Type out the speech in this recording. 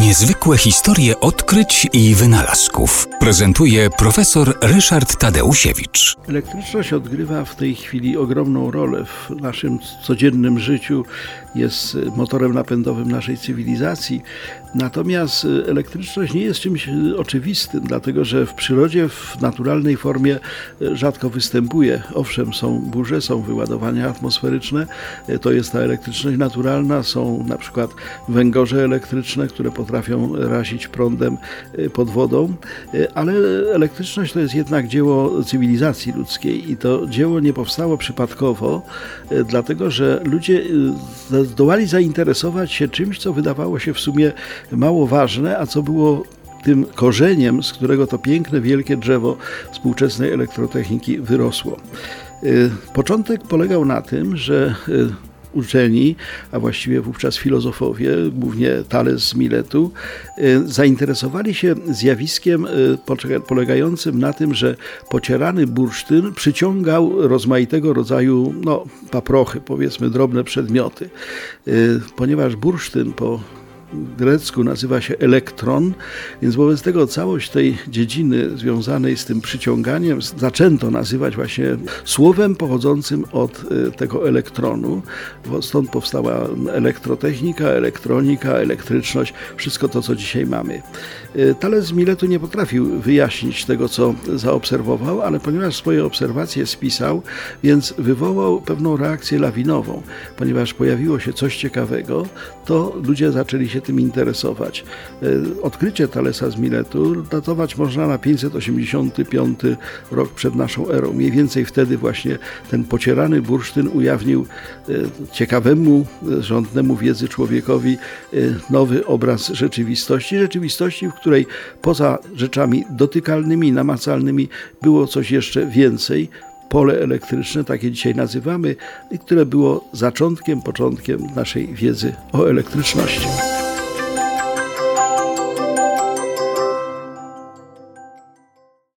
Niezwykłe historie odkryć i wynalazków prezentuje profesor Ryszard Tadeusiewicz. Elektryczność odgrywa w tej chwili ogromną rolę w naszym codziennym życiu. Jest motorem napędowym naszej cywilizacji. Natomiast elektryczność nie jest czymś oczywistym, dlatego że w przyrodzie w naturalnej formie rzadko występuje. Owszem, są burze, są wyładowania atmosferyczne, to jest ta elektryczność naturalna, są na przykład węgorze elektryczne, które potrafią razić prądem pod wodą, ale elektryczność to jest jednak dzieło cywilizacji ludzkiej i to dzieło nie powstało przypadkowo, dlatego że ludzie zdołali zainteresować się czymś, co wydawało się w sumie mało ważne, a co było tym korzeniem, z którego to piękne, wielkie drzewo współczesnej elektrotechniki wyrosło. Początek polegał na tym, że uczeni, a właściwie wówczas filozofowie, głównie Thales z Miletu, zainteresowali się zjawiskiem polegającym na tym, że pocierany bursztyn przyciągał rozmaitego rodzaju no, paprochy, powiedzmy drobne przedmioty. Ponieważ bursztyn po grecku nazywa się elektron, więc wobec tego całość tej dziedziny związanej z tym przyciąganiem zaczęto nazywać właśnie słowem pochodzącym od e, tego elektronu. Stąd powstała elektrotechnika, elektronika, elektryczność, wszystko to, co dzisiaj mamy. E, Thales z Miletu nie potrafił wyjaśnić tego, co zaobserwował, ale ponieważ swoje obserwacje spisał, więc wywołał pewną reakcję lawinową. Ponieważ pojawiło się coś ciekawego, to ludzie zaczęli się tym interesować. E, odkrycie Thalesa z Miletu datować można na 585 rok przed naszą erą. Mniej więcej wtedy właśnie ten pocierany bursztyn ujawnił e, ciekawemu, rządnemu wiedzy człowiekowi e, nowy obraz rzeczywistości. Rzeczywistości, w której poza rzeczami dotykalnymi, namacalnymi było coś jeszcze więcej pole elektryczne, takie dzisiaj nazywamy, i które było zaczątkiem, początkiem naszej wiedzy o elektryczności.